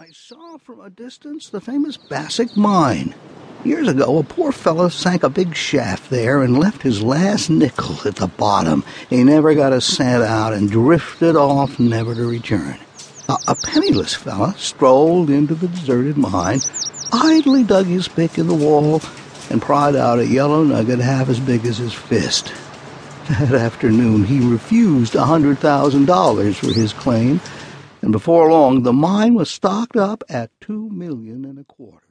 I saw from a distance the famous Bassick Mine. Years ago, a poor fellow sank a big shaft there and left his last nickel at the bottom. He never got a cent out and drifted off never to return. A, a penniless fellow strolled into the deserted mine, idly dug his pick in the wall, and pried out a yellow nugget half as big as his fist. That afternoon, he refused a hundred thousand dollars for his claim and before long the mine was stocked up at two million and a quarter.